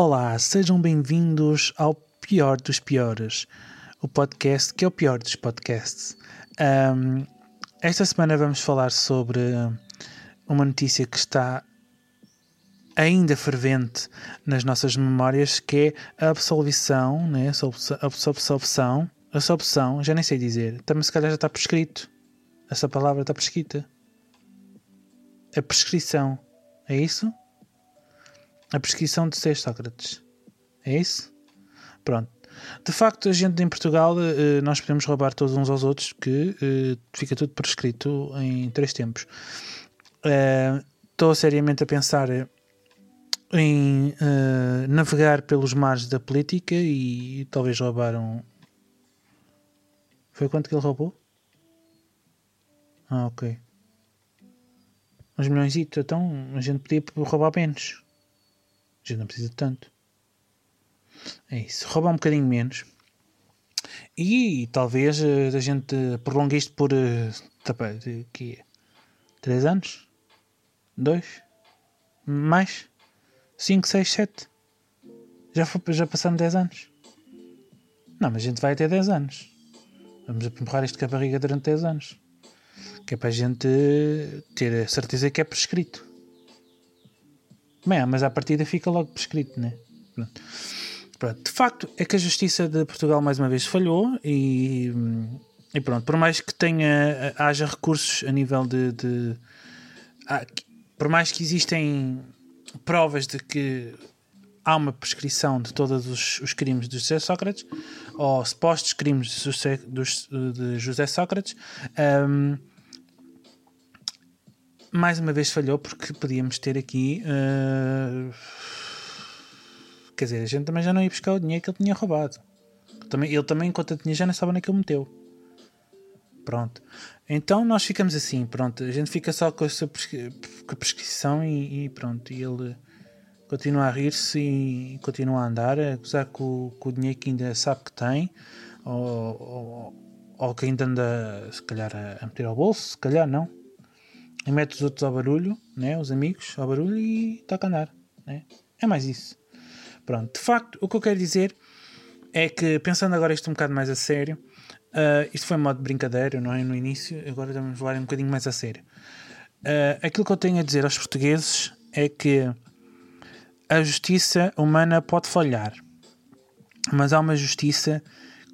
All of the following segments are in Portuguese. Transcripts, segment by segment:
Olá, sejam bem-vindos ao Pior dos Piores, o podcast que é o pior dos podcasts. Um, esta semana vamos falar sobre uma notícia que está ainda fervente nas nossas memórias, que é a absolvição, né? a absolvição, absolvição, já nem sei dizer, também se calhar já está prescrito. Essa palavra está prescrita. A prescrição, é isso? A prescrição de ser Sócrates. É isso? Pronto. De facto, a gente em Portugal, eh, nós podemos roubar todos uns aos outros, que eh, fica tudo prescrito em três tempos. Eh, estou seriamente a pensar em navegar pelos mares da política e, talvez roubar um. Foi quanto que ele roubou? Ah, ok. Uns milhões, então a gente podia roubar menos. Gente não precisa tanto. É isso. Roubar um bocadinho menos. E talvez uh, a gente prolongue isto por. Uh, de, que 3 anos? 2? Mais? 5, 6, 7? Já, já passaram 10 anos? Não, mas a gente vai até 10 anos. Vamos empurrar isto com a barriga durante 10 anos. Que é para a gente ter a certeza que é prescrito. Bem, mas à partida fica logo prescrito, né? Pronto. Pronto. De facto, é que a Justiça de Portugal mais uma vez falhou e, e pronto, por mais que tenha, haja recursos a nível de. de por mais que existem provas de que há uma prescrição de todos os, os crimes de José Sócrates, ou supostos crimes de José, de José Sócrates, um, mais uma vez falhou porque podíamos ter aqui. Uh, quer dizer, a gente também já não ia buscar o dinheiro que ele tinha roubado. Também, ele também, enquanto tinha, já não sabia onde é que ele meteu. Pronto. Então nós ficamos assim, pronto. A gente fica só com, a prescrição e, e, pronto. E ele continua a rir-se e continua a andar, a gozar com, com, o dinheiro que ainda sabe que tem, ou, ou, ou que ainda anda, se calhar, a, a meter ao bolso, se calhar não e mete os outros ao barulho, né? os amigos ao barulho e toca a andar. Né? É mais isso. Pronto, de facto, o que eu quero dizer é que, pensando agora isto um bocado mais a sério, uh, isto foi modo de brincadeira, não é? No início, agora vamos falar um bocadinho mais a sério. Uh, aquilo que eu tenho a dizer aos portugueses é que a justiça humana pode falhar, mas há uma justiça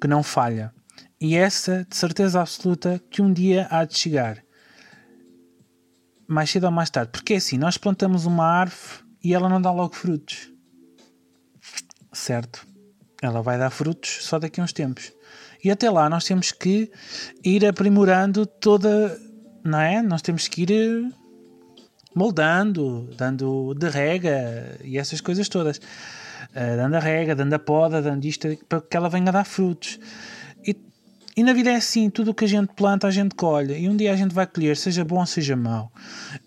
que não falha. E essa, de certeza absoluta, que um dia há de chegar mais cedo ou mais tarde. Porque é assim, nós plantamos uma árvore e ela não dá logo frutos. Certo? Ela vai dar frutos só daqui a uns tempos. E até lá nós temos que ir aprimorando toda. Não é? Nós temos que ir eh, moldando, dando de rega e essas coisas todas. Uh, dando a rega, dando a poda, dando isto para que ela venha a dar frutos. E na vida é assim, tudo o que a gente planta a gente colhe e um dia a gente vai colher, seja bom seja mau.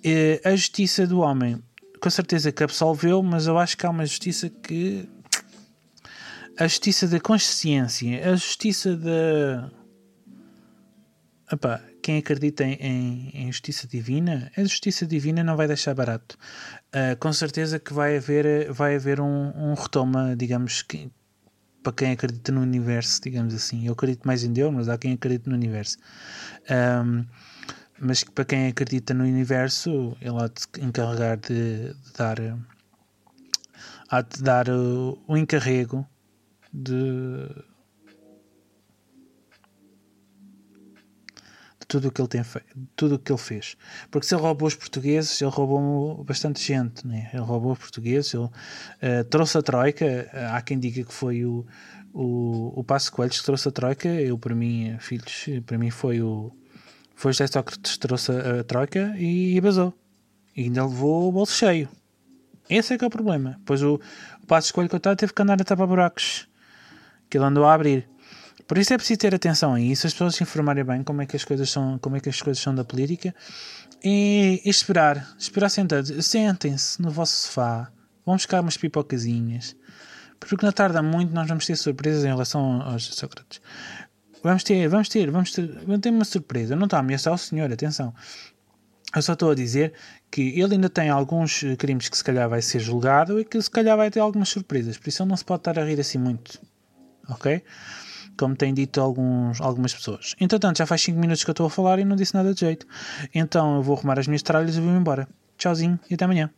E a justiça do homem, com certeza que absolveu, mas eu acho que há uma justiça que. A justiça da consciência, a justiça da. Epá, quem acredita em, em, em, justiça divina, a justiça divina não vai deixar barato. Uh, com certeza que vai haver, vai haver um, um retoma, digamos, que, para quem acredita no universo, digamos assim. Eu acredito mais em Deus, mas há quem acredita no universo. Um, mas para quem acredita no universo, ele há de encarregar de, de dar há de dar o, o encarrego de, tudo o que ele tem tudo o que ele fez. Porque se ele roubou os portugueses, ele roubou bastante gente, né? Ele roubou os portugueses, ele uh, trouxe a Troika, uh, há quem diga que foi o, o, o Passo Coelhos que trouxe a Troika, eu para mim, filhos, para mim foi o foi José Sócrates que trouxe a, a Troika e, e basou. E ainda levou o bolso cheio. Esse é que é o problema. Pois o, o Passo Coelho, coitado, teve que andar a tapar buracos. Que ele andou a abrir. Por isso é preciso ter atenção a isso, as pessoas se informarem bem como é que as coisas são, como é que as coisas são da política e, e esperar, esperar sentados. Sentem-se no vosso sofá, vão buscar umas pipocazinhas, porque na tarde há muito nós vamos ter surpresas em relação aos Sócrates. Vamos ter, vamos ter, vamos ter, vamos ter uma surpresa. Não está a ameaçar o senhor, atenção. Eu só estou a dizer que ele ainda tem alguns crimes que se calhar vai ser julgado e que se calhar vai ter algumas surpresas. Por isso ele não se pode estar a rir assim muito. Ok? Como têm dito alguns, algumas pessoas. Entretanto, já faz 5 minutos que eu estou a falar e não disse nada de jeito. Então eu vou arrumar as minhas tralhas e vou-me embora. Tchauzinho e até amanhã.